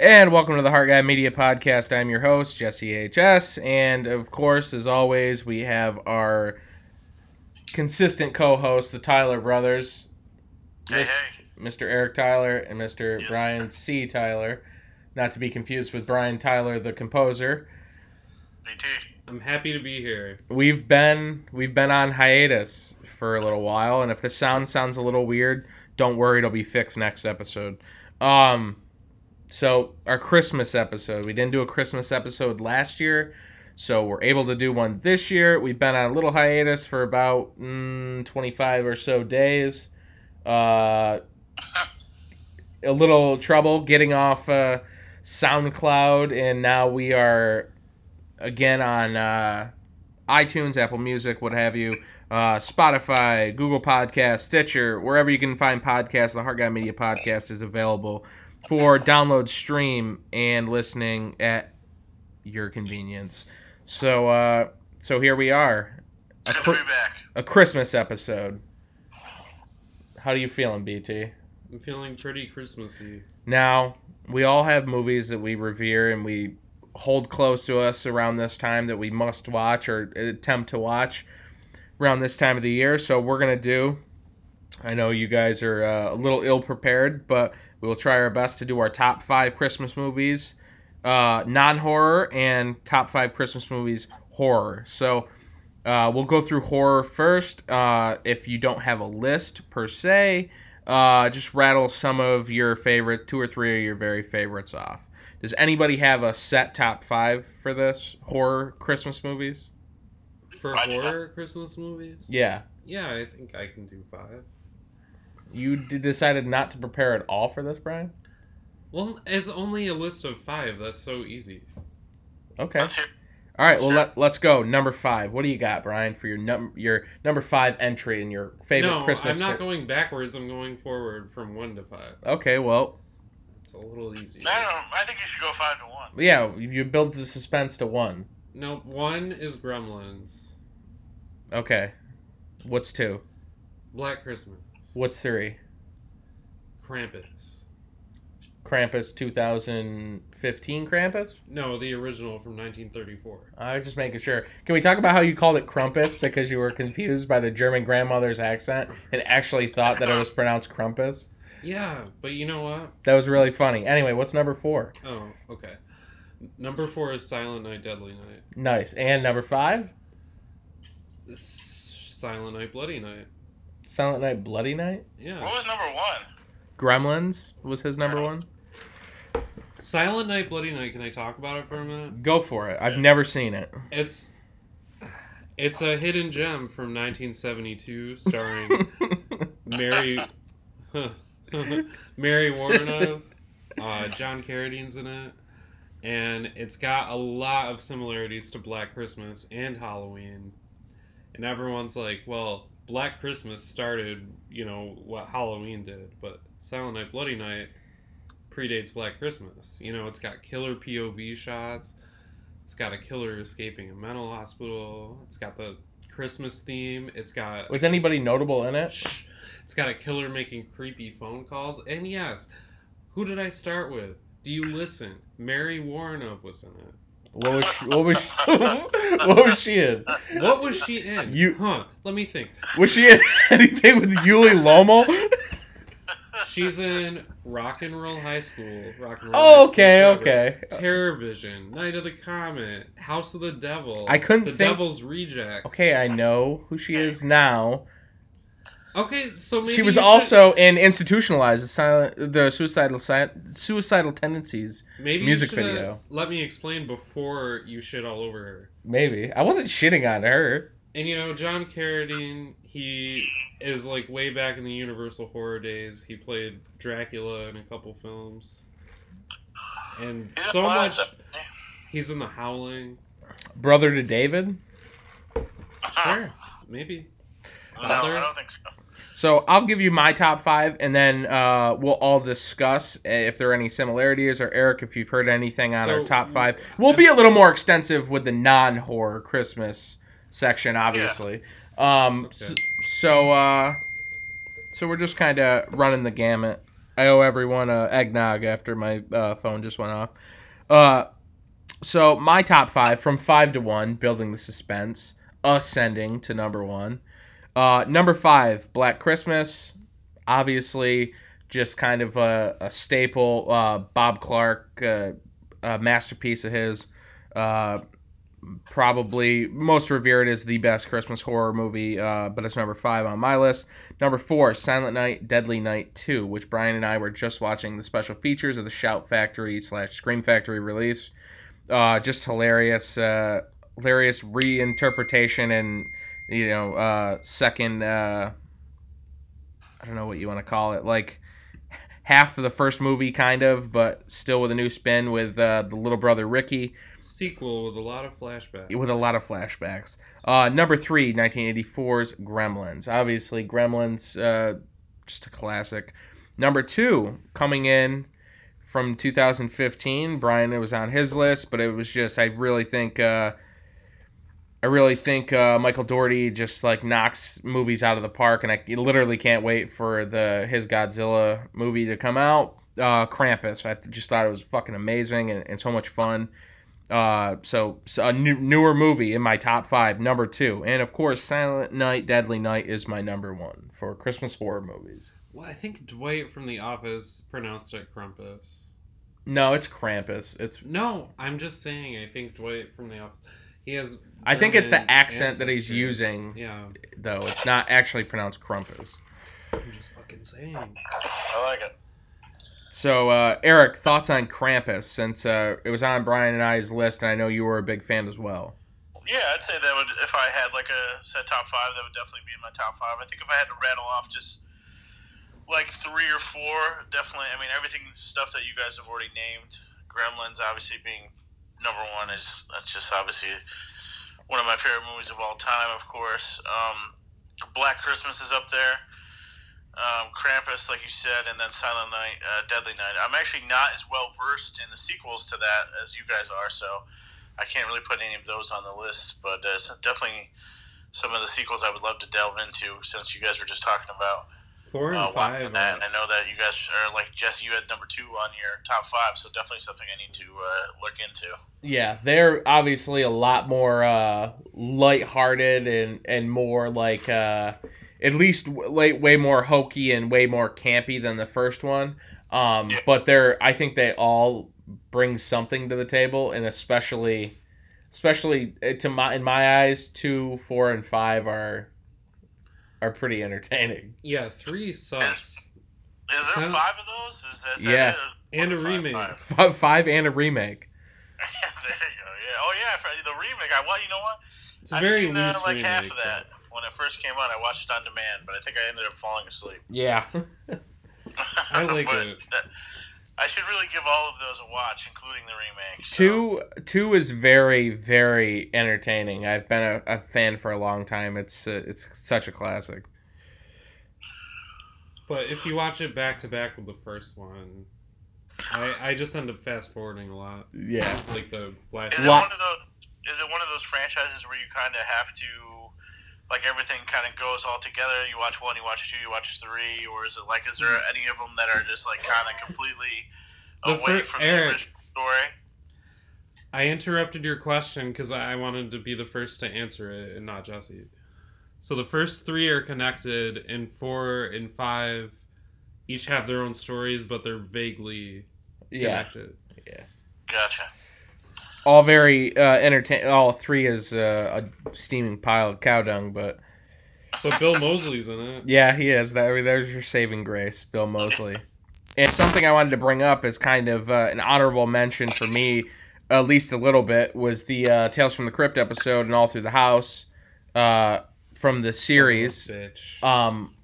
And welcome to the Heart Guy Media Podcast. I'm your host, Jesse HS. And of course, as always, we have our consistent co hosts, the Tyler brothers, Hey, hey. Mr. Eric Tyler and Mr. Yes. Brian C. Tyler. Not to be confused with Brian Tyler, the composer. BT. I'm happy to be here. We've been we've been on hiatus for a little while, and if the sound sounds a little weird, don't worry, it'll be fixed next episode. Um, so our Christmas episode, we didn't do a Christmas episode last year, so we're able to do one this year. We've been on a little hiatus for about mm, 25 or so days. Uh, a little trouble getting off uh, SoundCloud, and now we are again on uh, iTunes, Apple Music, what have you, uh, Spotify, Google Podcast, Stitcher, wherever you can find podcasts. The Heart Guy Media Podcast is available for download, stream, and listening at your convenience. So, uh, so here we are, a, Good cri- back. a Christmas episode. How are you feeling, BT? I'm feeling pretty Christmassy. Now, we all have movies that we revere and we hold close to us around this time that we must watch or attempt to watch around this time of the year. So, we're going to do. I know you guys are uh, a little ill prepared, but we will try our best to do our top five Christmas movies, uh, non horror, and top five Christmas movies, horror. So, uh, we'll go through horror first. Uh, if you don't have a list per se, uh, just rattle some of your favorite, two or three of your very favorites off. Does anybody have a set top five for this horror Christmas movies? For horror Christmas movies? Yeah, Yeah, I think I can do five. You d- decided not to prepare at all for this, Brian. Well, it's only a list of five. That's so easy. Okay. All right. Well, let, let's go. Number five. What do you got, Brian, for your num your number five entry in your favorite no, Christmas? I'm not fi- going backwards. I'm going forward from one to five. okay. Well, It's a little easier. No, no, I think you should go five to one. yeah. You build the suspense to one. No, one is Gremlins. Okay. What's two? Black Christmas. What's three? Krampus. Krampus 2015 Krampus? No, the original from 1934. I was just making sure. Can we talk about how you called it Crumpus because you were confused by the German grandmother's accent and actually thought that it was pronounced Crumpus? Yeah, but you know what? That was really funny. Anyway, what's number four? Oh, okay. Number four is Silent Night, Deadly Night. Nice. And number five? Silent Night, Bloody Night. Silent Night, Bloody Night? Yeah. What was number one? Gremlins was his number one? Silent Night, Bloody Night. Can I talk about it for a minute? Go for it. I've never seen it. It's it's a hidden gem from 1972, starring Mary Mary Woronov. Uh, John Carradine's in it, and it's got a lot of similarities to Black Christmas and Halloween. And everyone's like, "Well, Black Christmas started, you know, what Halloween did, but Silent Night, Bloody Night predates Black Christmas. You know, it's got killer POV shots." It's got a killer escaping a mental hospital. It's got the Christmas theme. It's got Was anybody notable in it? It's got a killer making creepy phone calls. And yes, who did I start with? Do you listen? Mary Woronov was in it. What was she, what was she, what was she in? What was she in? You- huh? Let me think. Was she in anything with Yuli Lomo? She's in Rock and Roll High School. Rock and Roll Oh, okay, okay. Terror Vision, Night of the Comet, House of the Devil. I couldn't the think- Devil's Rejects. Okay, I know who she is now. Okay, so maybe she was you should- also in institutionalized the silent the suicidal suicidal tendencies maybe music shoulda video. Let me explain before you shit all over her. maybe i wasn't shitting on her And you know, John Carradine, he is like way back in the Universal horror days. He played Dracula in a couple films. And He's so much he's in the Howling. brother to david uh-huh. Sure, maybe. No, Father? I don't think so. So i'll give you my top five and then uh, we'll all discuss if there are any similarities or eric if you've heard anything on our top five we'll be a little more extensive with the non-horror christmas section obviously um, Okay. s- so uh, so we're just kind of running the gamut I owe everyone a eggnog after my uh, phone just went off. Uh, so my top five from five to one, building the suspense, ascending to number one. Uh, number five, Black Christmas. Obviously, just kind of a, a staple. Uh, Bob Clark, uh, a masterpiece of his. Uh, probably most revered as the best Christmas horror movie, uh, but it's number five on my list. Number four, Silent Night, Deadly Night 2, which Brian and I were just watching the special features of the Shout Factory slash Scream Factory release. Uh, just hilarious, hilarious reinterpretation and, you know, uh, second, uh, I don't know what you want to call it, like half of the first movie, kind of, but still with a new spin with uh, the little brother Ricky Sequel with a lot of flashbacks. with a lot of flashbacks. Uh, number three, 1984's Gremlins. Obviously, Gremlins, uh, just a classic. Number two, coming in from 2015, Brian, it was on his list, but it was just, I really think, uh, I really think uh, Michael Dougherty just like knocks movies out of the park, and I literally can't wait for the his Godzilla movie to come out. Uh, Krampus, I just thought it was fucking amazing and, and so much fun. Uh, so, so a new, newer movie in my top five, number two, and of course, Silent Night, Deadly Night is my number one for Christmas horror movies. Well, I think Dwight from The Office pronounced it Krampus. No, it's Krampus. It's No, I'm just saying. I think Dwight from The Office. He has. I think it's the accent that he's using, Yeah, though. It's not actually pronounced Crumpus. I'm just fucking saying. I like it. So, uh, Eric, thoughts on Krampus? Since uh, it was on Brian and I's list, and I know you were a big fan as well. Yeah, I'd say that would if I had like a set top five, that would definitely be in my top five. I think if I had to rattle off just like three or four, definitely. I mean, everything stuff that you guys have already named. Gremlins, obviously being number one, is that's just obviously one of my favorite movies of all time. Of course, um, Black Christmas is up there. Um, Krampus, like you said, and then Silent Night, uh, Deadly Night. I'm actually not as well versed in the sequels to that as you guys are, so I can't really put any of those on the list. But definitely some of the sequels I would love to delve into, since you guys were just talking about Four and uh, five. watching that. And I know that you guys are like Jesse. You had number two on your top five, so definitely something I need to uh, look into. Yeah, they're obviously a lot more uh, lighthearted and and more like uh, at least w- like way more hokey and way more campy than the first one. Um, Yeah. But they're I think they all bring something to the table, and especially especially uh, to my in my eyes, two, four, and five are are pretty entertaining. Yeah, three sucks. Is there Sound- five of those? Is that, is that Yeah. it? And a five, remake. five? Five, five and a remake. there you go. Yeah. Oh yeah. The remake. I well, you know what? It's a I've very seen loose like remake. half of that though. when it first came out. I watched it on demand, but I think I ended up falling asleep. Yeah. I like But it. that- I should really give all of those a watch, including the remake. so- Two two is very very entertaining. I've been a, a fan for a long time. It's uh, it's such a classic. But if you watch it back to back with the first one, I, I just end up fast forwarding a lot. Yeah. Like the flash. Is it one of those? Is it one of those franchises where you kind of have to, like everything kind of goes all together? You watch one, you watch two, you watch three, or is it like is there hmm. any of them that are just like kind of completely The away fir- from Eric. the original story? I interrupted your question because I wanted to be the first to answer it and not Jesse. So the first three are connected, and four and five each have their own stories, but they're vaguely connected. Yeah. connected. Gotcha. All very uh, entertain. All three is uh, a steaming pile of cow dung, but But Bill Moseley's in it. yeah, he is. That I mean, there's your saving grace, Bill Mosley. And something I wanted to bring up is kind of uh, an honorable mention for me, at least a little bit, was the uh, Tales from the Crypt episode and All Through the House uh, from the series. Um,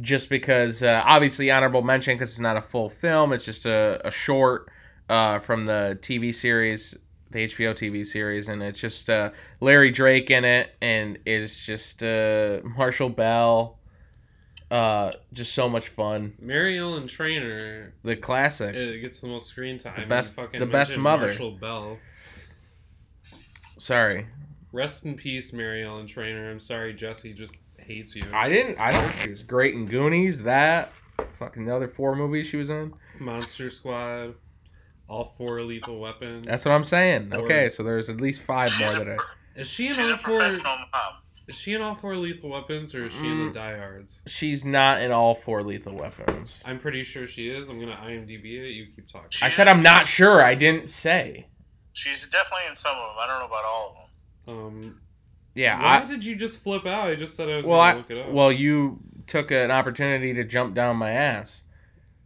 just because uh, obviously honorable mention because it's not a full film it's just a, a short uh, from the tv series the hbo tv series and it's just uh, larry drake in it and it's just uh, marshall bell uh, just so much fun Mary Ellen Trainor the classic it gets the most screen time. and best- fucking the best mother. Marshall Bell. sorry Rest in peace, Mary Ellen Trainor. I'm sorry, Jesse just hates you. i didn't i don't think she was great in goonies that fucking the other four movies she was in. Monster Squad, all four Lethal Weapons. That's what I'm saying. Or- Okay, so there's at least five more She's that I. pro- Is she in all four? Is she in all four Lethal Weapons, or is she in Mm. the Die Hards? She's not in all four Lethal Weapons. I'm pretty sure she is. I'm gonna IMDb it. You keep talking. I said I'm not sure. I didn't say. She's definitely in some of them. I don't know about all of them. Um, Yeah, why I. did you just flip out? I just said I was Well, gonna I look it up. well you took an opportunity to jump down my ass.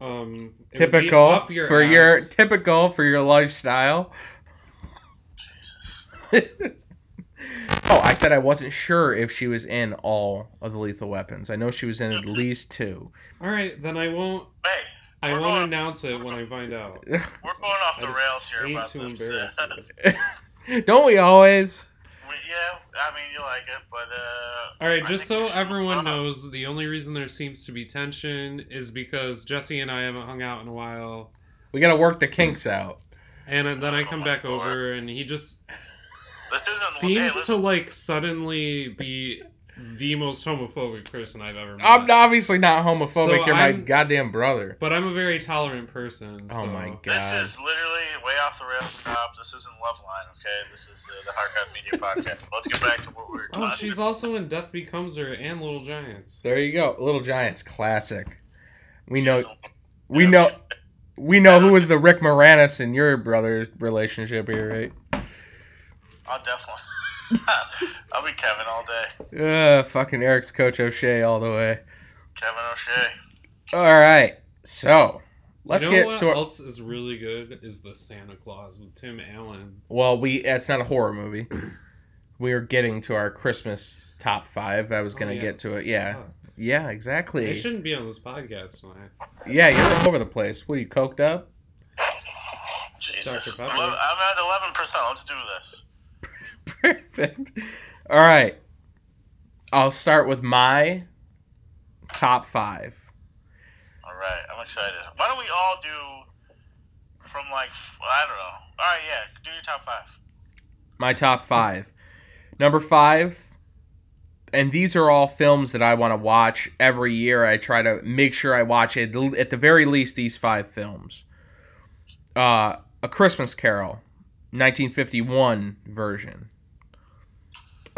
Um, it would be Typical your for your typical for your lifestyle. oh, I said I wasn't sure if she was in all of the Lethal Weapons. I know she was in at least two. All right, then I won't. Hey, I We're won't going- announce it when I find out. we're going off the rails here Ain't about too this. embarrassed. Don't we always? We- yeah, I mean you like it, but uh. All right, I just so everyone knows, the only reason there seems to be tension is because Jesse and I haven't hung out in a while, We gotta work the kinks out. and then I come back over, and he just This hey, seems to like suddenly be the most homophobic person I've ever met. I'm obviously not homophobic. So You're my I'm- goddamn brother. but I'm a very tolerant person. Oh so- my god. This is literally way off the rails. Stop. This isn't Loveline, okay? This is uh, the Hardcore Media podcast. Let's get back to what we were Oh, talking she's also in Death Becomes Her and Little Giants. There you go. Little Giants classic. We know She's- we know we know who was the Rick Moranis in your brother's relationship here, right? I'll definitely. I'll be Kevin all day. Uh fucking Eric's coach O'Shea all the way. Kevin O'Shea. All right. So, let's you know get what to our, else is really good is the Santa Claus with Tim Allen. Well, we it's not a horror movie. We are getting to our Christmas top 5. I was going to Oh, yeah. get to it. Yeah. Oh, Yeah, exactly. they shouldn't be on this podcast tonight. Yeah, you're all over the place. What are you coked up? Jesus. Dr. Pepper. I'm at eleven percent. Let's do this. Perfect. All right. I'll start with my top 5. All right. I'm excited. Why don't we all do from like I don't know. All right. Yeah. Do your top five. my top five. Number five, and these are all films that I want to watch every year. I try to make sure I watch it at the very least these five films. Uh, A Christmas Carol, 1951 version.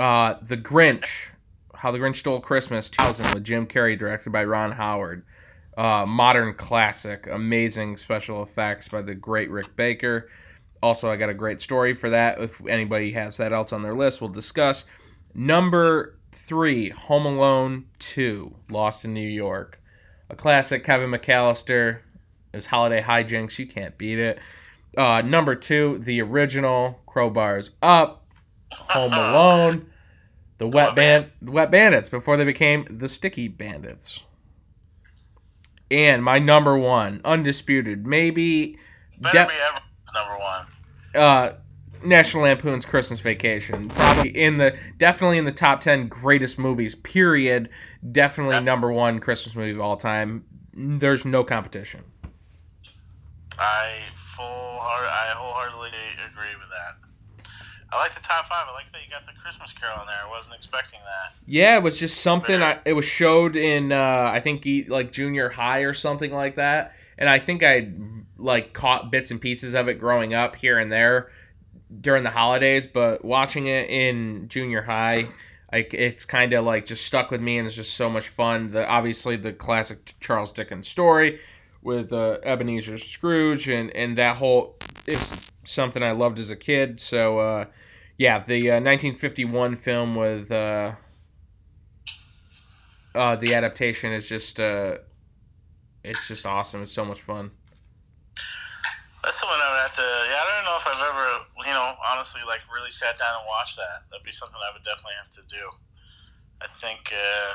Uh, The Grinch, How the Grinch Stole Christmas, 2000 with Jim Carrey, directed by Ron Howard. Uh, modern classic, amazing special effects by the great Rick Baker. Also, I got a great story for that. If anybody has that else on their list, we'll discuss. Number three, Home Alone 2, Lost in New York. A classic, Kevin McAllister. His holiday hijinks, you can't beat it. Uh, number two, the original, Crowbars Up, Home Alone, the Wet Band, the Wet Bandits before they became the Sticky Bandits. And my number one, undisputed, maybe Better de- be ever number one. uh, National Lampoon's Christmas Vacation. Probably in the definitely in the top ten greatest movies. Period. Definitely Yeah. number one Christmas movie of all time. There's no competition. I full heart. I wholeheartedly agree with that. I like the top five. I like that you got the Christmas Carol in there. I wasn't expecting that. Yeah, it was just something. I, it was showed in uh, I think like junior high or something like that, and I think I like caught bits and pieces of it growing up here and there during the holidays. But watching it in junior high, like it's kind of like just stuck with me, and it's just so much fun. The obviously the classic Charles Dickens story with uh, Ebenezer Scrooge, and and that whole is something I loved as a kid. So. Uh, yeah, the uh, 1951 film with uh, uh, the adaptation is just uh, it's just awesome. It's so much fun. That's something I would have to. Yeah, I don't know if I've ever, you know, honestly, like really sat down and watched that. That'd be something I would definitely have to do. I think, uh,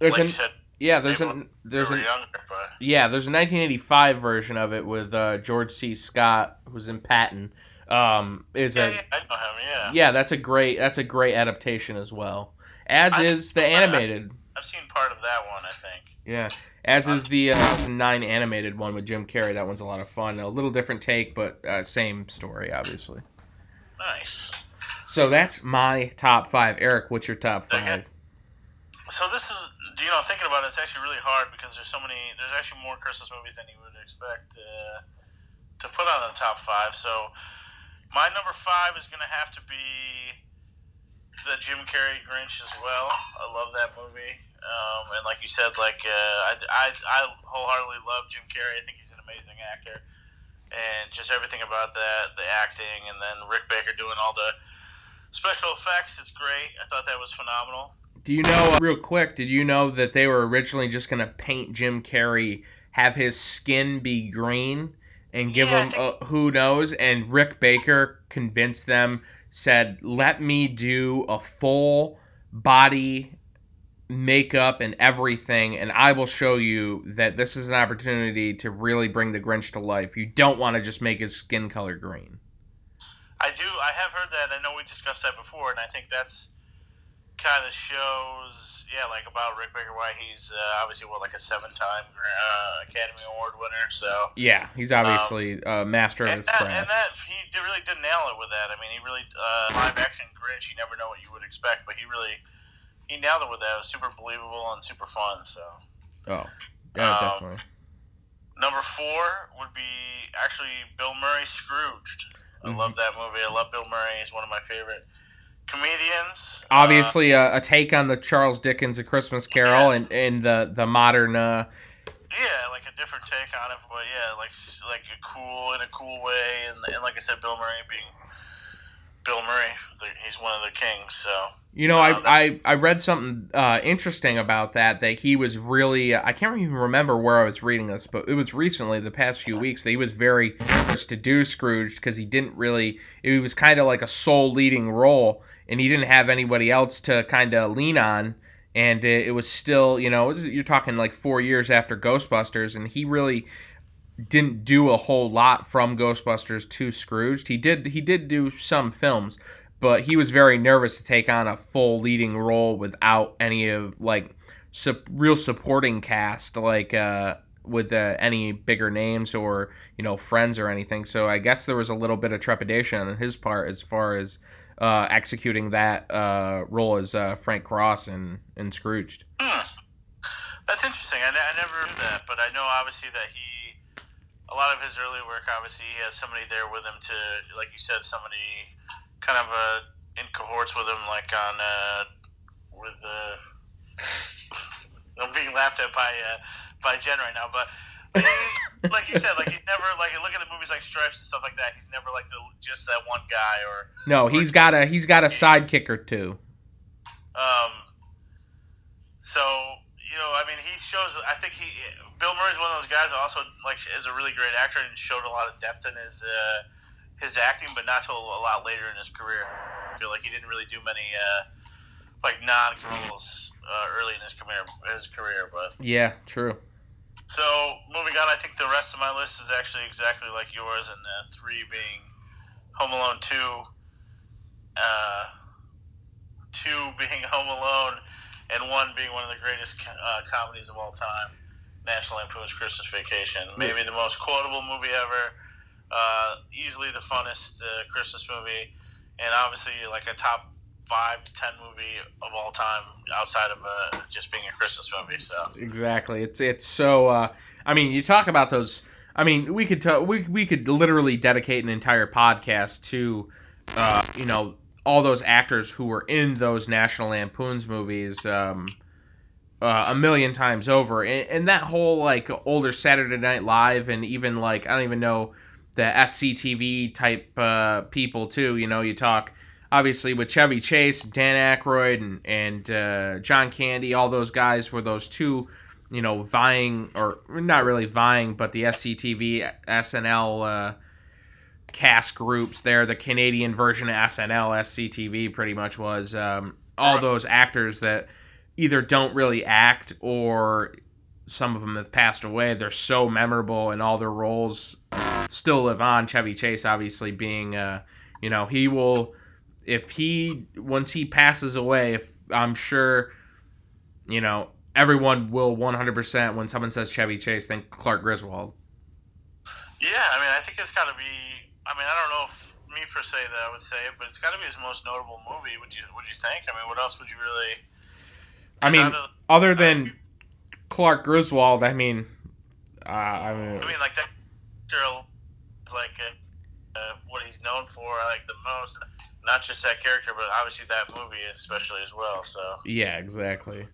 There's like an said, yeah, there's an there's an younger, but yeah, there's a 1985 version of it with uh, George C. Scott, who's in Patton. Um, is yeah, a yeah, I know him. Yeah, yeah, that's a great that's a great adaptation as well. As I- is the animated. I've seen part of that one. I think. Yeah, as is the uh, 2009 animated one with Jim Carrey. That one's a lot of fun. A little different take, but uh, same story, obviously. Nice. So that's my top five. Eric, what's your top five? So this is you know, thinking about it, it's actually really hard because there's so many. There's actually more Christmas movies than you would expect uh, to put on the top five. So, my number five is going to have to be the Jim Carrey Grinch as well. I love that movie, um, and like you said, like uh, I, I, I wholeheartedly love Jim Carrey. I think he's an amazing actor, and just everything about that, the acting, and then Rick Baker doing all the special effects. It's great. I thought that was phenomenal. Do you know, uh, real quick, did you know that they were originally just going to paint Jim Carrey, have his skin be green, and give Yeah, think- uh, who knows? And Rick Baker convinced them, said, let me do a full body makeup and everything, and I will show you that this is an opportunity to really bring the Grinch to life. You don't want to just make his skin color green. I do. I have heard that. I know we discussed that before, and I think that's kind of shows, yeah, like about Rick Baker, why he's uh, obviously what like a seven-time uh, Academy Award winner. So Yeah, he's obviously a master of his that, craft. and that he did, really did nail it with that. I mean, he really uh, live-action Grinch. You never know what you would expect, but he really he nailed it with that. It was super believable and super fun. So oh, yeah, Um, definitely. number four would be actually Bill Murray Scrooged. I Mm-hmm. love that movie. I love Bill Murray. He's one of my favorite comedians. Uh, obviously a, a take on the Charles Dickens A Christmas Carol Yes. and, and the the modern uh Yeah, like a different take on it, but yeah, like like a cool in a cool way, and, and like I said, Bill Murray being Bill Murray, he's one of the kings. So you know Uh, I, I I read something uh interesting about that that he was really I can't even remember where I was reading this but it was recently the past few weeks that he was very just to do Scrooge because he didn't really it was kind of like a sole leading role and he didn't have anybody else to kind of lean on and it, it was still you know was- you're talking like four years after Ghostbusters and he really didn't do a whole lot from Ghostbusters to Scrooged. He did he did do some films, but he was very nervous to take on a full leading role without any of like sup- real supporting cast like uh with uh, any bigger names or you know friends or anything. So I guess there was a little bit of trepidation on his part as far as uh, executing that uh, role as uh, Frank Cross in, in Scrooged. hmm, that's interesting. I, I never knew that, but I know obviously that he a lot of his early work. Obviously, he has somebody there with him to, like you said, somebody kind of uh, in cohorts with him, like on uh, with. Uh, I'm being laughed at by uh, by Jen right now, but like you said, like he's never like look at the movies like Stripes and stuff like that. He's never like the just that one guy or No, he's got a he's got a sidekick or two. um. So you know, I mean, he shows. I think he Bill Murray's one of those guys. Also, like, is a really great actor and showed a lot of depth in his uh, his acting, but not till a lot later in his career. I feel like he didn't really do many uh, like non roles uh, early in his career. His career, but Yeah, true. So moving on, I think the rest of my list is actually exactly like yours, and uh, three being Home Alone two, uh, two being Home Alone, and one being one of the greatest uh, comedies of all time, National Lampoon's Christmas Vacation. Maybe the most quotable movie ever, uh, easily the funnest uh, Christmas movie, and obviously like a top five to ten movie of all time outside of uh, just being a Christmas movie. So. Exactly. It's it's so. Uh, I mean, you talk about those. I mean, we could t- we we could literally dedicate an entire podcast to, uh, you know, all those actors who were in those National Lampoon's movies. Um, uh, a million times over, and, and that whole like older Saturday Night Live, and even like I don't even know the SCTV type uh, people too. You know, you talk obviously with Chevy Chase, Dan Aykroyd, and and uh, John Candy. All those guys were those two, you know, vying or not really vying, but the SCTV SNL uh, cast groups. There, the Canadian version of SNL SCTV pretty much was um, all those actors that either don't really act or some of them have passed away. They're so memorable and all their roles still live on. Chevy Chase, obviously, being, uh, you know, he will, if he, once he passes away, if I'm sure, you know, everyone will 100% when someone says Chevy Chase think Clark Griswold. Yeah, I mean, I think it's got to be. I mean, I don't know if me per se that I would say it, but it's got to be his most notable movie. Would you Would you think? I mean, what else would you really? I mean, of- other than Clark Griswold, I mean, uh, I mean, I mean, like that girl, like uh, uh, what he's known for, I like the most. Not just that character, but obviously that movie, especially as well. So yeah, exactly.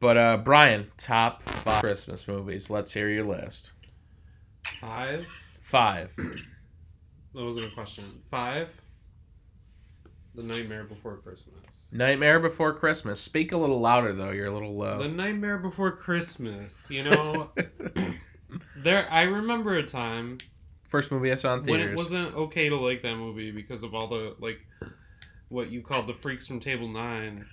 But uh, Brian, top five Christmas movies. Let's hear your list. Five. Five. That wasn't a question. Five. The Nightmare Before Christmas. Nightmare Before Christmas. Speak a little louder though. You're a little low. The Nightmare Before Christmas. You know, there. I remember a time First movie I saw in theaters. when it wasn't okay to like that movie because of all the like what you called the freaks from Table Nine.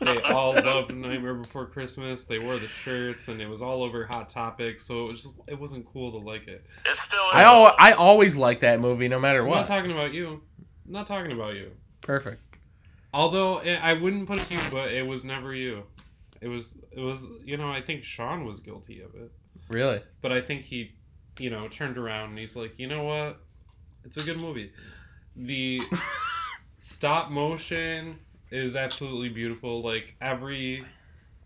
They all loved Nightmare Before Christmas. They wore the shirts, and it was all over Hot Topic. So it was just, it wasn't cool to like it. it's still. I al- I always like that movie, no matter I'm what. not talking about you. I'm not talking about you. Perfect. Although eh, I wouldn't put it to you, but it was never you. It was it was you know I think Sean was guilty of it, Really? but I think he, you know, turned around and he's like, you know what, it's a good movie. The stop motion is absolutely beautiful. Like every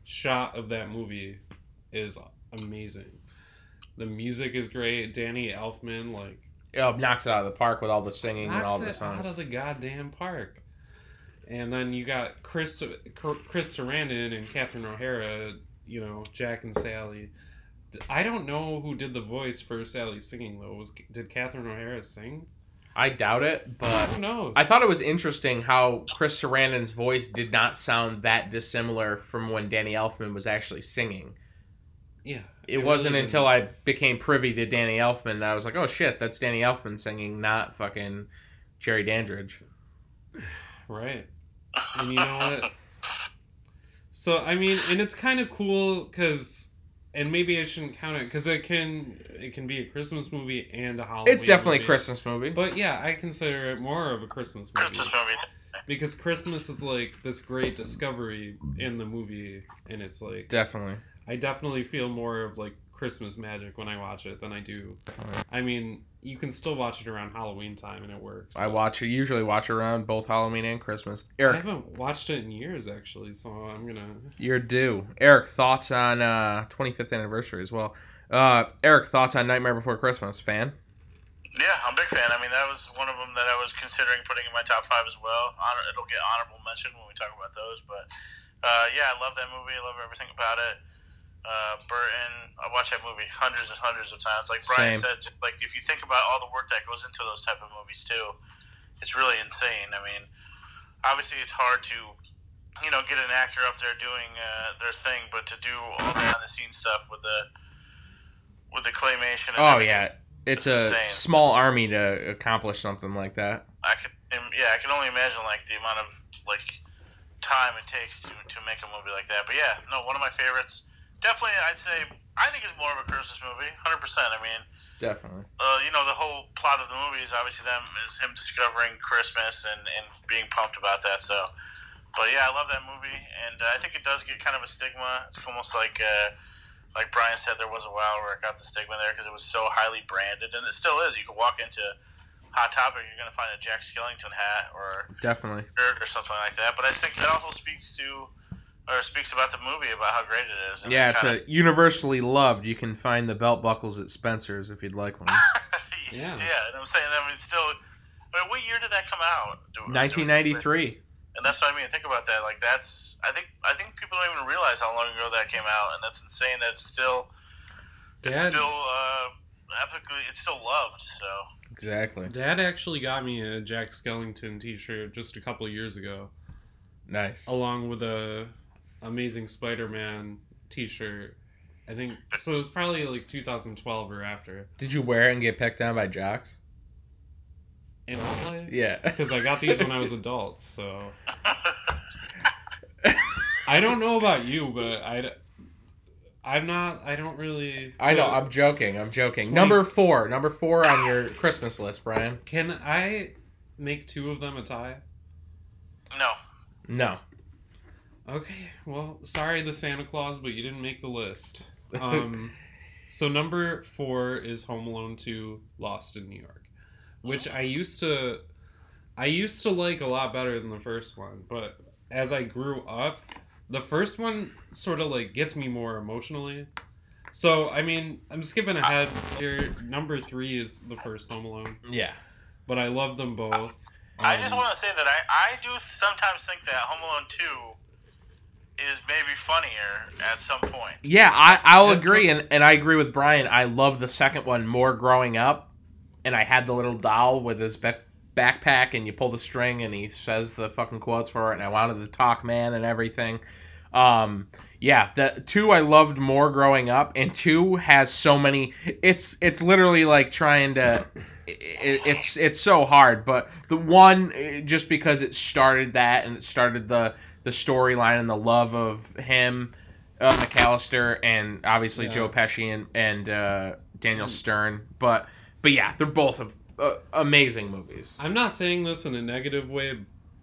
shot of that movie is amazing. The music is great. Danny Elfman like Oh, knocks it out of the park with all the singing and all knocks the it out of the goddamn park. And then you got Chris Chris Sarandon and Catherine O'Hara, you know, Jack and Sally. I don't know who did the voice for Sally singing though. Was did Catherine O'Hara sing? I doubt it, but Who knows? I thought it was interesting how Chris Sarandon's voice did not sound that dissimilar from when Danny Elfman was actually singing. yeah. It, wasn't until I became privy to Danny Elfman that I was like, oh shit, that's Danny Elfman singing, not fucking Jerry Dandridge. right. And you know what? So I mean, and it's kind of cool because, and maybe I shouldn't count it because it can it can be a Christmas movie and a Halloween. It's definitely a. Christmas movie. But yeah, I consider it more of a Christmas movie Christmas movie. because Christmas is like this great discovery in the movie, and it's like Definitely. I definitely feel more of like Christmas magic when I watch it than I do. Definitely. I mean, you can still watch it around Halloween time and it works. I watch it usually watch around both Halloween and Christmas. Eric, I haven't watched it in years actually, so I'm gonna. you're due. Eric, thoughts on uh 25th anniversary as well. Uh Eric, thoughts on Nightmare Before Christmas, fan? Yeah, I'm a big fan. I mean, that was one of them that I was considering putting in my top five as well. Honor, it'll get honorable mention when we talk about those. But uh, yeah, I love that movie. I love everything about it. Uh, Burton, I watched that movie hundreds and hundreds of times. Like Brian Same. said, like if you think about all the work that goes into those type of movies too, it's really insane. I mean, obviously it's hard to, you know, get an actor up there doing uh, their thing, but to do all the behind the scenes stuff with the with the claymation. And Oh yeah. It's a insane. small army to accomplish something like that. I could, yeah, I can only imagine like the amount of like time it takes to to make a movie like that. But yeah, no, one of my favorites. Definitely, I'd say I think it's more of a Christmas movie, hundred percent. I mean, Definitely. uh, you know, the whole plot of the movie is obviously them is him discovering Christmas and and being pumped about that. So, but yeah, I love that movie, and uh, I think it does get kind of a stigma. It's almost like. Uh, like Brian said, there was a while where it got the stigma there because it was so highly branded, and it still is. You could walk into Hot Topic, you're gonna find a Jack Skellington hat or Definitely. shirt or something like that. But I think it also speaks to or speaks about the movie about how great it is. and Yeah, it's kinda- a universally loved. You can find the belt buckles at Spencer's if you'd like one. Yeah. yeah. And I'm saying, I mean, still. I mean, what year did that come out? Do- do- 1993. And that's what I mean. Think about that. Like that's. I think. I think people don't even realize how long ago that came out, and that's insane. That's still. It's Dad- still uh, epically. It's still loved. So. Exactly. Dad actually got me a Jack Skellington T-shirt just a couple of years ago, Nice. along with a Amazing Spider-Man T-shirt. I think so. It was probably like 2012 or after. Did you wear it and get picked on by jocks? In all life? Yeah. because I got these when I was adult. So I don't know about you, but I, I'm not. I don't really. I know. I'm joking. I'm joking. Twenty- Number four. Number four on your Christmas list, Brian. Can I make two of them a tie? no. No. Okay. Well, sorry, the Santa Claus, but you didn't make the list. Um, so number four is Home Alone Two: Lost in New York, which I used to, I used to like a lot better than the first one, but as I grew up, the first one sort of like gets me more emotionally. So I mean, I'm skipping ahead here. Number three is the first Home Alone, Yeah. but I love them both. I just Um, want to say that I, I do sometimes think that Home Alone 2 is maybe funnier at some point. Yeah, I, I'll That's agree, and, and I agree with Brian. I love the second one more growing up, and I had the little doll with his back, backpack, and you pull the string, and he says the fucking quotes for it, and I wanted the talk man and everything. Um, yeah, the two I loved more growing up, and two has so many. It's it's literally like trying to. It, it's it's so hard, but the one eh, just because it started that and it started the the storyline and the love of him uh, McAllister and obviously Yeah. Joe Pesci and, and uh, Daniel Stern. But but yeah, they're both of, uh, amazing movies. I'm not saying this in a negative way.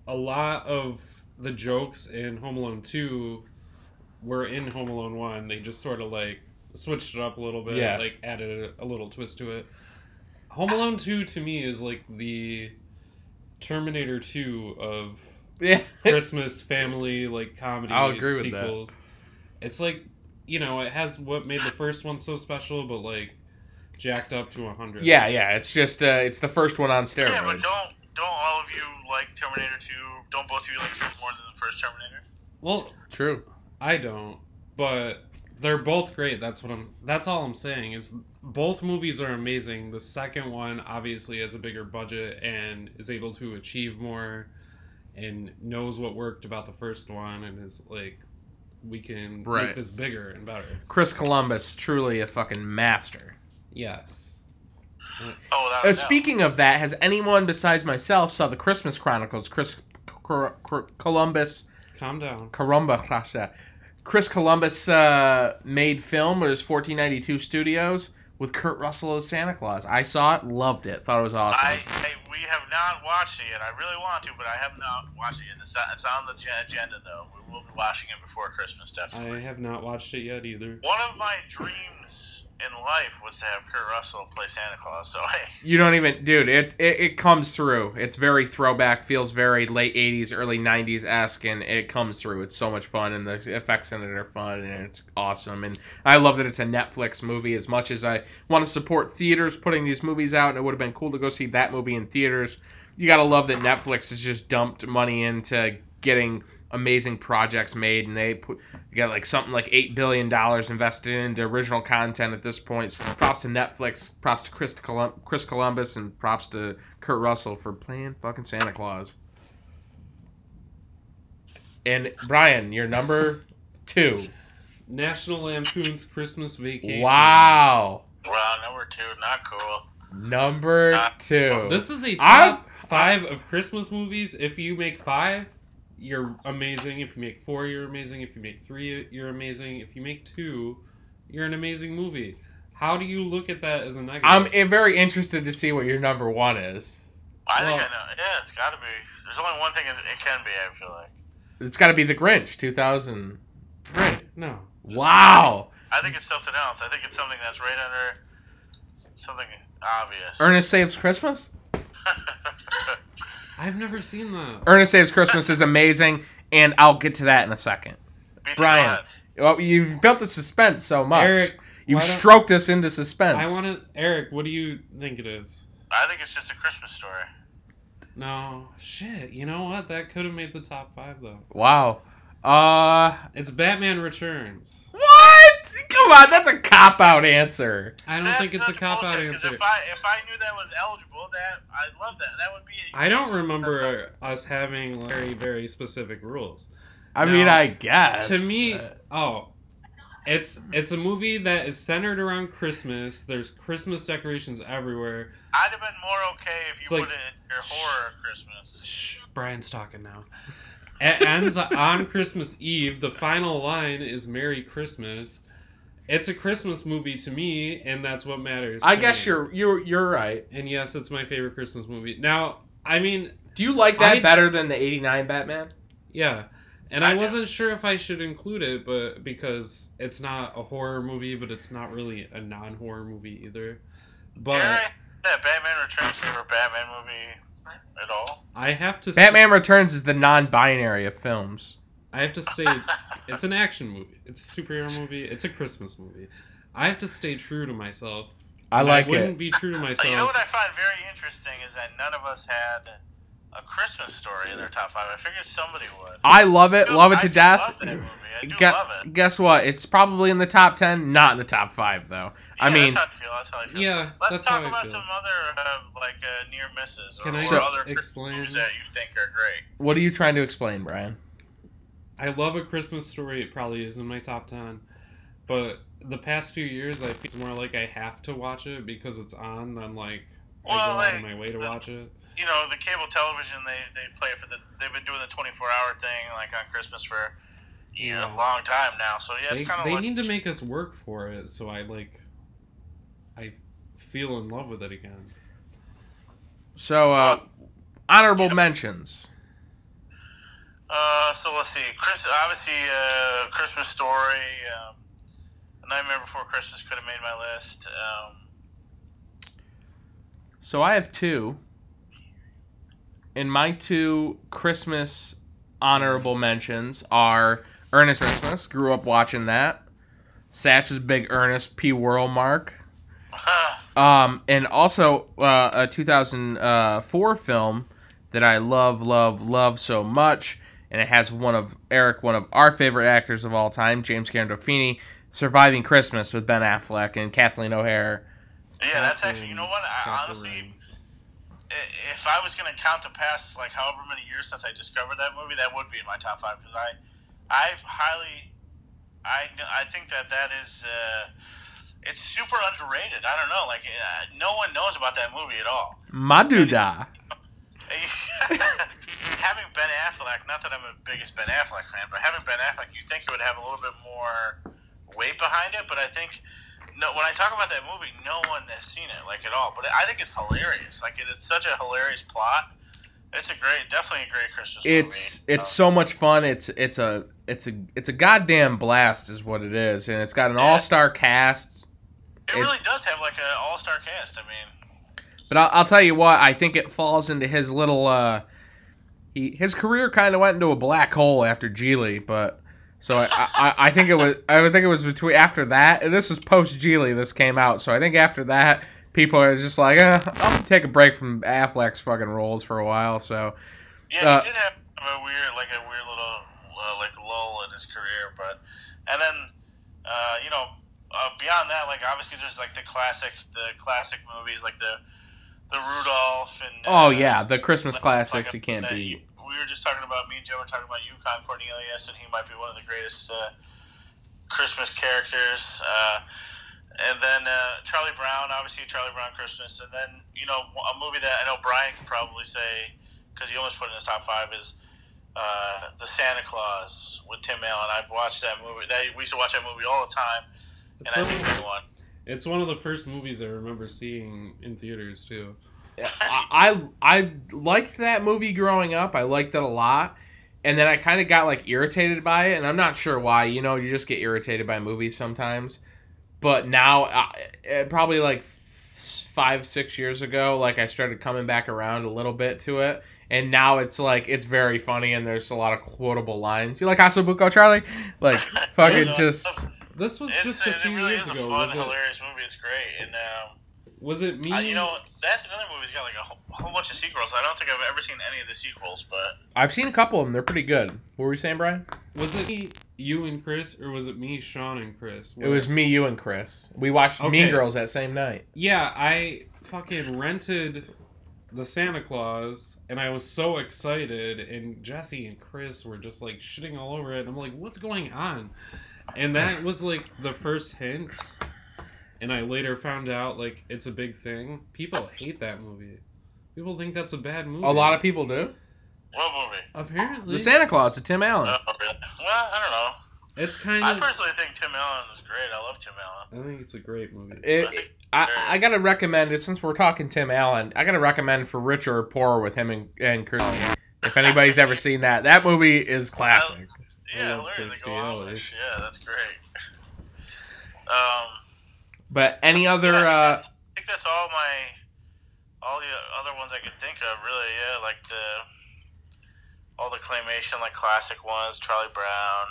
A lot of the jokes in Home Alone 2 were in Home Alone 1. They just sort of like switched it up a little bit, Yeah. like added a, a little twist to it. Home Alone 2 to me is like the Terminator 2 of Yeah, Christmas family like comedy I'll agree with that. sequels. It's like, you know, it has what made the first one so special, but like jacked up to 100. yeah, yeah. It's just uh, it's the first one on steroids. Yeah, but don't don't all of you like Terminator 2? Don't both of you like it more than the first Terminator? Well, True. I don't, but they're both great. That's what I'm. That's all I'm saying is both movies are amazing. The second one obviously has a bigger budget and is able to achieve more, and knows what worked about the first one, and is like, we can Right. make this bigger and better. Chris Columbus, truly a fucking master. Yes. Oh, that Uh, no. speaking of that, has anyone besides myself saw the Christmas Chronicles? Chris Cor- Cor- Columbus, Calm down. Carumba, gosh, that. Chris Columbus uh, made film with his 1492 Studios with Kurt Russell as Santa Claus. I saw it, loved it, thought it was awesome. I, I we have not watched it yet. I really want to, but I have not watched it yet. It's, on- it's on the agenda though. We will be watching it before Christmas, definitely. I have not watched it yet either. One of my dreams in life was to have Kurt Russell play Santa Claus. So hey, You don't even, dude. It, it it comes through. It's very throwback. Feels very late '80s, early '90s esque, and it comes through. It's so much fun, and the effects in it are fun, and it's awesome. And I love that it's a Netflix movie. As much as I want to support theaters putting these movies out, and it would have been cool to go see that movie in theaters. You gotta love that Netflix has just dumped money into getting amazing projects made, and they put you got like something like eight billion dollars invested into original content at this point. So props to Netflix, props to Chris, Colum- Chris Columbus, and props to Kurt Russell for playing fucking Santa Claus. And Brian, your number two. National Lampoon's Christmas Vacation. Wow, wow, number two, not cool. number two. This is a I'm- top five of Christmas movies. If you make five, you're amazing. If you make four, you're amazing. If you make three, you're amazing. If you make two, you're an amazing movie. How do you look at that as a negative? I'm very interested to see what your number one is. I think I know. Yeah, it's got to be. There's only one thing it can be. I feel like. It's got to be The Grinch, 2003. no. Wow. I think it's something else. I think it's something that's right under something obvious. Ernest Saves Christmas? I've never seen that. Ernest Saves Christmas is amazing, and I'll get to that in a second. Me Brian. go. Well, you've built the suspense so much. Eric, you've stroked us into suspense. I want to. Eric, what do you think it is? I think it's just a Christmas story. No. Shit. You know what? That could have made the top five though. Wow. Uh, It's Batman Returns. what? Come on, that's a cop out answer. I don't That's think it's a cop out answer. If I if I knew that was eligible, that I love that. That would be. I don't That's remember us having very, very specific rules. I No. mean, I guess. to me, but- oh, it's it's a movie that is centered around Christmas. There's Christmas decorations everywhere. I'd have been more okay if you It's like- put it in your horror Christmas. Shh, Brian's talking now. It ends on Christmas Eve. The final line is "Merry Christmas." It's a Christmas movie to me, and that's what matters. I to guess me. you're you're you're right. And yes, it's my favorite Christmas movie. Now, I mean, Do you like that I- better than the '89 Batman? Yeah. And I I wasn't sure if I should include it, but because it's not a horror movie, but it's not really a non-horror movie either. But Did I Batman Returns favorite Batman movie at all? I have to. Batman Returns is the non-binary of films. I have to stay. It's an action movie. It's a superhero movie. It's a Christmas movie. I have to stay true to myself. I And like wouldn't it. be true to myself. You know what I find very interesting is that none of us had a Christmas story in their top five. I figured somebody would. I love it. Dude, Love it I to do death. Love that movie. I do Gu- love it. Guess what? It's probably in the top ten, not in the top five though. I Yeah, mean, that's how I feel. That's how I feel. Yeah, Let's that's talk how I about feel. some other uh, like uh, near misses or, Can I or So- other Christmas explain? movies that you think are great. what are you trying to explain, Brian? I love a Christmas story. It probably is in my top ten, but the past few years, I feel it's more like I have to watch it because it's on than like I Well, go out like, of my way to the- watch it. You know, the cable television they, they play it for the they've been doing the twenty four hour thing like on Christmas for you know, a long time now. So yeah, it's they kind of they like need to make us work for it, so I like I feel in love with it again. So, uh, honorable mentions. Uh, so let's see. Chris, obviously, uh, Christmas Story, um, Nightmare Before Christmas could have made my list. Um, So I have two. And my two Christmas honorable mentions are Ernest Christmas. Grew up watching that. Satch's big Ernest P. Worrell mark. Um, and also uh, a 2004 film that I love, love, love so much, and it has one of Eric, one of our favorite actors of all time, James Gandolfini, "Surviving Christmas" with Ben Affleck and Kathleen O'Hara. yeah, that's actually. You know what? I, honestly, if I was going to count the past like however many years since I discovered that movie, that would be in my top five because I, I highly, I I think that that is. Uh, it's super underrated. I don't know, like uh, no one knows about that movie at all. Maduda. having Ben Affleck, not that I'm the biggest Ben Affleck fan, but having Ben Affleck, you think it would have a little bit more weight behind it. But I think no, when I talk about that movie, no one has seen it like at all. But I think it's hilarious. Like it is such a hilarious plot. It's a great, definitely a great Christmas It's movie. it's Um, so much fun. It's it's a it's a it's a goddamn blast, is what it is, and it's got an Yeah. all star cast. it it- really does have like an all star cast. I mean, But I'll, I'll tell you what, I think it falls into his little. uh he, His career kind of went into a black hole after Gigli, but so I, I I think it was I would think it was between after that. And this was post Gigli. This came out, so I think after that, people are just like, eh, I'm gonna take a break from Affleck's fucking roles for a while. So yeah, Uh, he did have a weird, like a weird little uh, like lull in his career, but and then uh, you know uh, beyond that, like obviously there's like the classic, the classic movies like the the Rudolph and oh uh, yeah, the Christmas classics you can't beat. We were just talking about me and Jim were talking about Yukon Cornelius, and he might be one of the greatest uh, Christmas characters. Uh, and then uh, Charlie Brown, obviously Charlie Brown Christmas, and then you know a movie that I know Brian could probably say because he almost put it in his top five is uh, the Santa Claus with Tim Allen. I've watched that movie. That we used to watch that movie all the time, and I think that one. It's one of the first movies I remember seeing in theaters too. I I I liked that movie growing up. I liked it a lot, and then I kind of got like irritated by it, and I'm not sure why. You know, you just get irritated by movies sometimes. But now, uh, uh, probably like f- five six years ago, like I started coming back around a little bit to it, and now it's like it's very funny, and there's a lot of quotable lines. You like Asabuco, Charlie? Like fucking just. This was It's, just a it few really years is a ago. fun, Was it, hilarious movie. It's great, and. Um, was it me? Uh, you know, that's another movie that's got like a whole, whole bunch of sequels. I don't think I've ever seen any of the sequels, but I've seen a couple of them. They're pretty good. What were you saying, Brian? was it me, you and Chris, or was it me, Sean and Chris? It was me, you, and Chris. We watched Mean Girls that same night. Yeah, I fucking rented the Santa Claus, and I was so excited, and Jesse and Chris were just like shitting all over it. And I'm like, what's going on? And that was like the first hint. And I later found out like it's a big thing. People hate that movie. People think that's a bad movie. A lot of people do. what movie? apparently The Santa Claus of Tim Allen. Oh, really? Well, I don't know. it's kind I of. personally think Tim Allen is great. I love Tim Allen. I think it's a great movie. It, it- I, I gotta recommend it since we're talking Tim Allen. I gotta recommend for Rich or Poor with him and, and Kirstie. If anybody's ever seen that, that movie is classic. Yeah, love hilarious. They Kirstie go Alley. Amish. Yeah, that's great. Um, But any other, yeah, I, think uh, that's, I think that's all my, all the other ones I could think of. Really, yeah, like the, all the claymation like classic ones, Charlie Brown.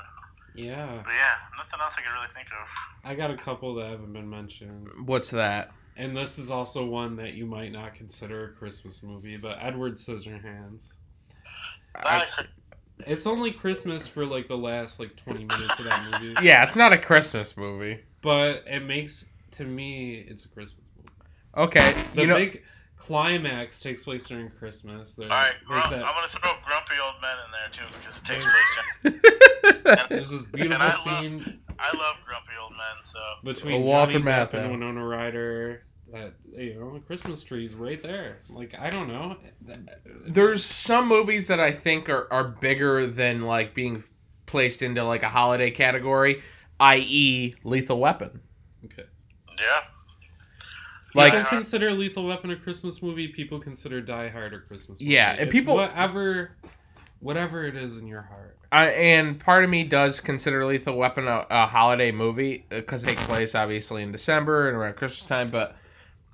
Yeah, But yeah, nothing else I can really think of. I got a couple that haven't been mentioned. What's that? And this is also one that you might not consider a Christmas movie, but Edward Scissorhands. I- Not a- It's only Christmas for like the last like 20 minutes of that movie. yeah, it's not a Christmas movie. But it makes to me it's a Christmas movie. Okay, The you know, big climax takes place during Christmas. There, all right, there's grump, I'm gonna throw grumpy old men in there too because it takes place. during- there's this And beautiful I love- scene I love grumpy old men, so between Walter Johnny Depp Matthau. and Winona Ryder. That you know, Christmas tree's right there. Like I don't know. there's some movies that I think are, are bigger than like being placed into like a holiday category, i.e., Lethal Weapon. Okay. yeah. Like, people consider Lethal Weapon a Christmas movie. People consider Die Hard a Christmas movie. Yeah, and It's people- whatever, whatever it is in your heart. I, and part of me does consider Lethal Weapon a, a holiday movie uh, because it takes place obviously in December and around Christmas time. But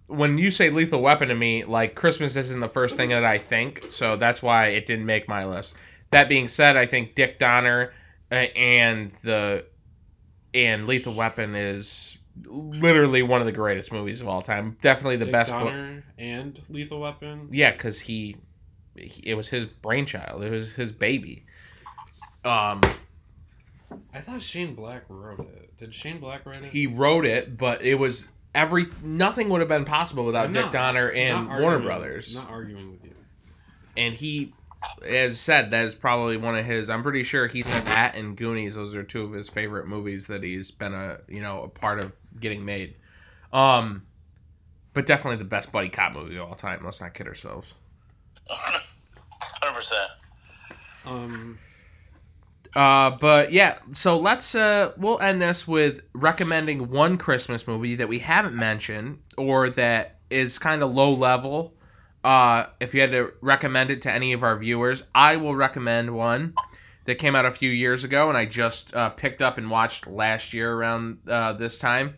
when you say Lethal Weapon to me, like Christmas isn't the first thing that I think, so that's why it didn't make my list. That being said, I think Dick Donner uh, and the and Lethal Weapon is literally one of the greatest movies of all time. Definitely the Dick best. book. Donner and Lethal Weapon. Yeah, because he, he, it was his brainchild. It was his baby. Um, I thought Shane Black wrote it. Did Shane Black write it? he wrote it, but it was every nothing would have been possible without I'm Dick not- Donner and not Warner arguing- Brothers. Not arguing with you. And he, as said, that is probably one of his. I'm pretty sure he said that and Goonies. Those are two of his favorite movies that he's been a you know a part of getting made. Um, but definitely the best buddy cop movie of all time. Let's not kid ourselves. Hundred percent. Um, Uh, but yeah, so let's uh, we'll end this with recommending one Christmas movie that we haven't mentioned or that is kind of low level. Uh, if you had to recommend it to any of our viewers, I will recommend one that came out a few years ago and I just uh, picked up and watched last year around uh, this time.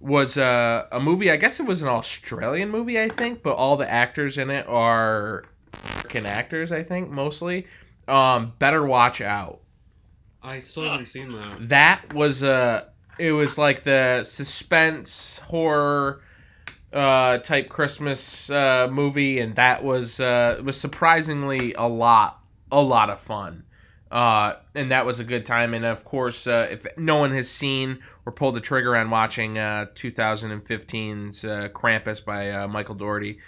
Was uh, a movie? I guess it was an Australian movie, I think, but all the actors in it are American actors, I think, mostly. Um, Better Watch Out I still haven't seen that. that was a it was like the suspense horror uh type christmas uh movie and that was uh was surprisingly a lot a lot of fun. Uh and that was a good time. And of course uh, if no one has seen or pulled the trigger on watching uh 2015's uh, krampus by uh, michael dougherty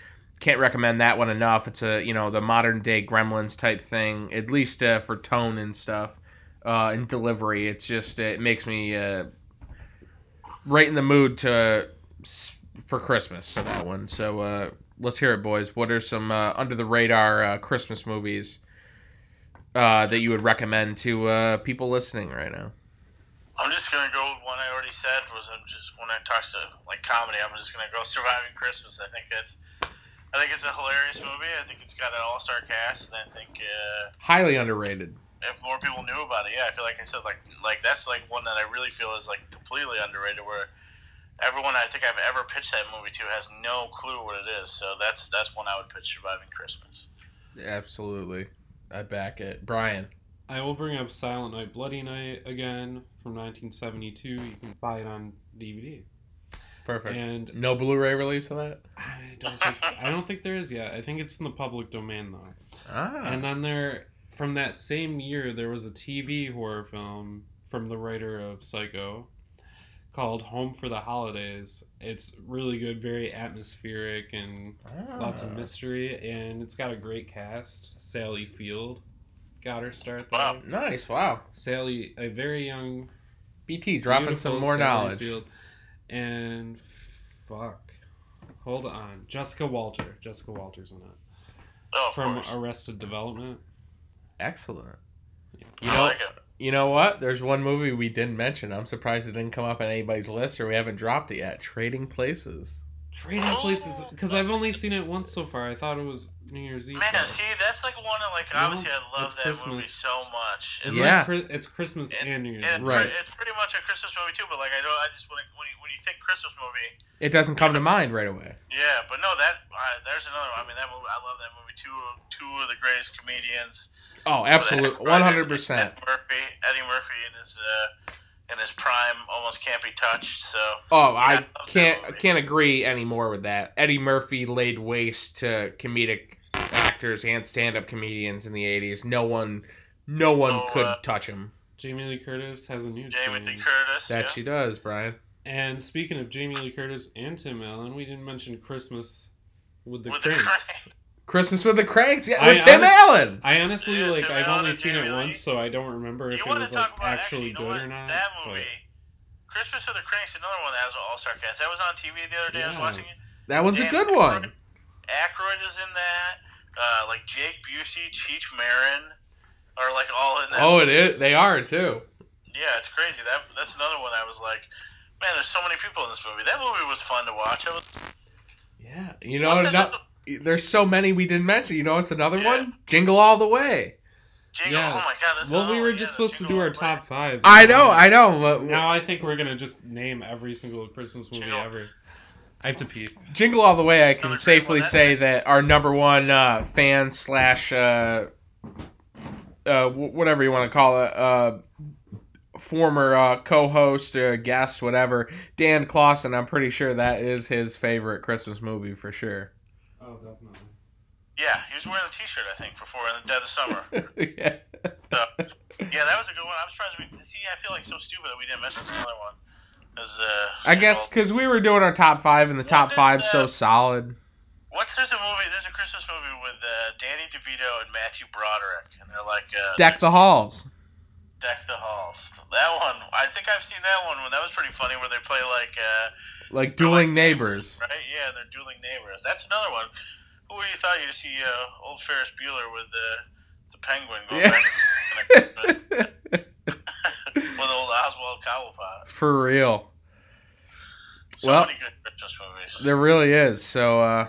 can't recommend that one enough. It's a you know the modern day gremlins type thing at least uh, for tone and stuff uh, and delivery. It's just it makes me uh, right in the mood to for Christmas for that one. So uh, let's hear it, boys. What are some uh, under the radar uh, Christmas movies uh, that you would recommend to uh, people listening right now? I'm just gonna go with one I already said was I'm just when I talk to like comedy, I'm just gonna go Surviving Christmas. I think it's I think it's a hilarious movie. I think it's got an all star cast, and I think uh, Highly underrated. If more people knew about it, yeah, I feel like I said like like that's like one that I really feel is like completely underrated. Where everyone I think I've ever pitched that movie to has no clue what it is. So that's that's one I would pitch Surviving Christmas. Absolutely, I back it. Brian. I will bring up Silent Night, Bloody Night again from 1972. You can buy it on DVD. Perfect. And No Blu-ray release of that. I don't think I don't think there is yet. I think it's in the public domain though. Ah. And then there, from that same year, there was a TV horror film from the writer of Psycho called Home for the Holidays. It's really good, very atmospheric and lots of Ah. mystery, and it's got a great cast. Sally Field got her start there. Wow. Nice. Wow. Sally, a very young, BT dropping some more Sally knowledge. Field. And fuck, hold on, Jessica Walter. Jessica Walter's in it Oh, from course. Arrested Development. Excellent. Yeah. You I know, like it. you know what? There's one movie we didn't mention. I'm surprised it didn't come up on anybody's list, or we haven't dropped it yet. Trading Places. Trading Oh, Places, because I've only seen it once so far. I thought it was New Year's Eve. Man, though. see, that's like one of like No, obviously I love it's that movie so much. It's Yeah. like it's Christmas It- and New Year's It, Right. It's pretty much a Christmas movie too, but like I know I just when when you, when you think Christmas movie, It doesn't come to mind right away. yeah. But no, that uh, there's another. one. I mean, that movie. I love that movie. Two two of the greatest comedians. Oh, absolutely, With one Eddie- hundred percent. Eddie Murphy, Eddie Murphy in his uh, in his prime almost can't be touched. So Oh, Yeah, I I can't movie. can't agree anymore with that. Eddie Murphy laid waste to comedic actors and stand-up comedians in the '80s. No one, no one Oh, could uh, touch him. Jamie Lee Curtis has a new Jamie. Lee Curtis. That yeah. she does, Brian. And speaking of Jamie Lee Curtis and Tim Allen, we didn't mention Christmas with the With the Cranks. Cranks. Christmas with the Cranks, yeah, I with Tim honest- Allen. I honestly Yeah, like Tim I've Allen only seen it Lee. once, so I don't remember if You it was like talk about actually you know good what? or not. That but- Christmas with the Cranks, another one that has all star cast. That was on TV the other day. I was watching it. That was a good Aykroyd- one. Aykroyd is in that. Uh, like Jake Busey, Cheech Marin are like all in that. Oh, it is. They are too. Yeah, it's crazy. That that's another one. I was like, man, there's so many people in this movie. That movie was fun to watch. I was, Yeah, you know, what's that no, other- there's so many we didn't mention. You know, it's another Yeah. one. Jingle all the way. Jingle. Yes. Oh my god, that's well, another we were one. just supposed to do our All Way. top five. I know, I know. but- Now I think we're gonna just name every single Christmas movie Jingle. ever. I have to pee. Jingle All the Way, I can Another safely one. That- say that our number one uh, fan slash uh, uh, whatever you want to call it, uh, former uh, co-host, uh, guest, whatever, Dan Clausen. I'm pretty sure that is his favorite Christmas movie for sure. Oh, definitely. Yeah, he was wearing the T-shirt I think before in the dead of summer. yeah. So, yeah, that was a good one. I'm surprised we see. I feel like so stupid that we didn't mention this other one. As, uh, I guess because we were doing our top five, and the top is five so solid. What's there's a movie? There's a Christmas movie with uh, Danny DeVito and Matthew Broderick, and they're like uh, Deck the halls. Deck the halls. That one, I think I've seen that one. When that was pretty funny, where they play like, uh, Like dueling like neighbors. right? Yeah, they're dueling neighbors. That's another one. Who would you thought you'd see uh, old Ferris Bueller with uh, the penguin going Yeah. back with old Oswald Cobblepot? For real. So Well, many good Christmas movies. There really is. So, uh,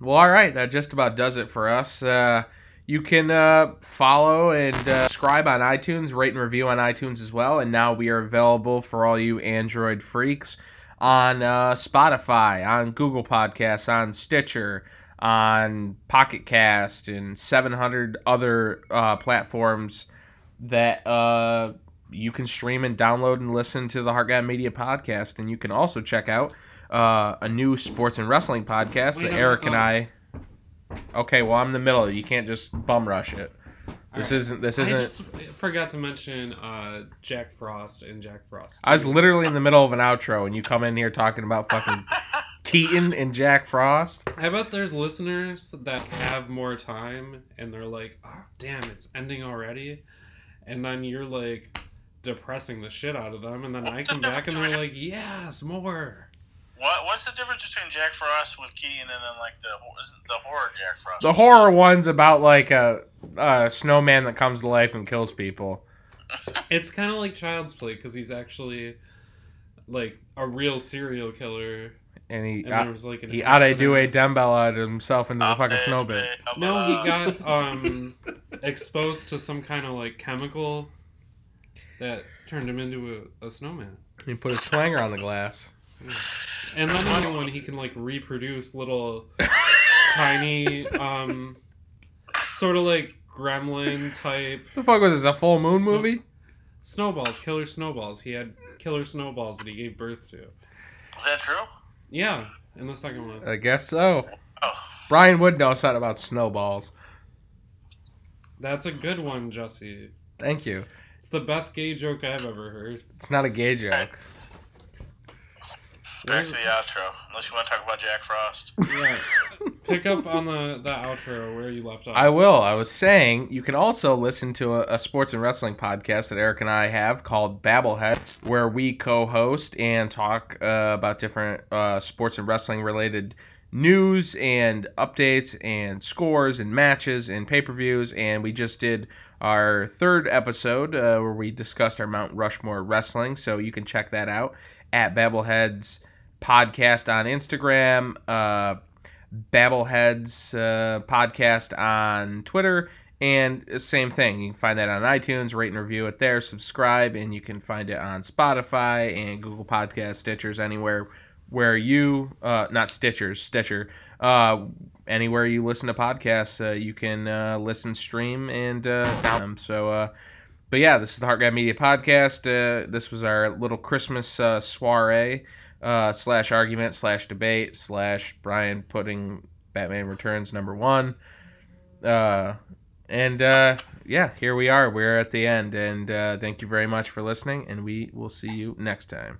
well, all right. That just about does it for us. Uh, you can uh, follow and uh, subscribe on iTunes, rate and review on iTunes as well. And now we are available for all you Android freaks on uh, Spotify, on Google Podcasts, on Stitcher, on Pocket Cast, and 700 other uh, platforms that uh, you can stream and download and listen to the Heart God Media podcast. And you can also check out uh, a new sports and wrestling podcast Wait, that Eric and I. Okay, well, I'm in the middle. You can't just bum rush it. This Alright. isn't. This isn't. I just forgot to mention uh, Jack Frost and Jack Frost. I was literally in the middle of an outro, and you come in here talking about fucking Keaton and Jack Frost. I bet there's listeners that have more time and they're like, oh, damn, it's ending already. And then you're like depressing the shit out of them. And then I come back and they're like, yes, more. What What's the difference between Jack Frost with Keaton and then like the the horror Jack Frost? The horror one's about like a, a snowman that comes to life and kills people. It's kind of like Child's Play because he's actually like a real serial killer. And he And there was like an he oughta do a accident. Dumbbell at himself into the fucking snow pit. No, he got um exposed to some kind of like chemical that turned him into a, a snowman. He put his twanger on the glass. And then another one, he can like reproduce little tiny, um, sort of like gremlin type The fuck was this? A full moon Snow- movie? snowballs, killer snowballs. He had killer snowballs that he gave birth to. Is that true? Yeah, in the second one. I guess so. Oh, Brian would know something about snowballs. That's a good one, Jesse. Thank you. It's the best gay joke I've ever heard. It's not a gay joke. Back to the outro. Unless you want to talk about Jack Frost. Yeah. Pick up on the, the outro where you left off. I will. I was saying you can also listen to a, a sports and wrestling podcast that Eric and I have called Babblehead, where we co-host and talk uh, about different uh, sports and wrestling related news and updates and scores and matches and pay-per-views. And we just did our third episode uh, where we discussed our Mount Rushmore wrestling. So you can check that out at Babbleheads podcast on Instagram. Uh, Babbleheads uh, podcast on Twitter. And same thing. You can find that on iTunes, rate and review it there, subscribe, and you can find it on Spotify and Google Podcast, Stitchers, anywhere where you uh, not Stitchers Stitcher uh, anywhere you listen to podcasts uh, you can uh, listen stream and uh, them so uh, but yeah this is the Heart Guy Media podcast uh, this was our little Christmas uh, soiree uh, slash argument slash debate slash Brian putting Batman Returns number one. Uh, and uh, yeah here we are. We're at the end. And uh, thank you very much for listening. And we will see you next time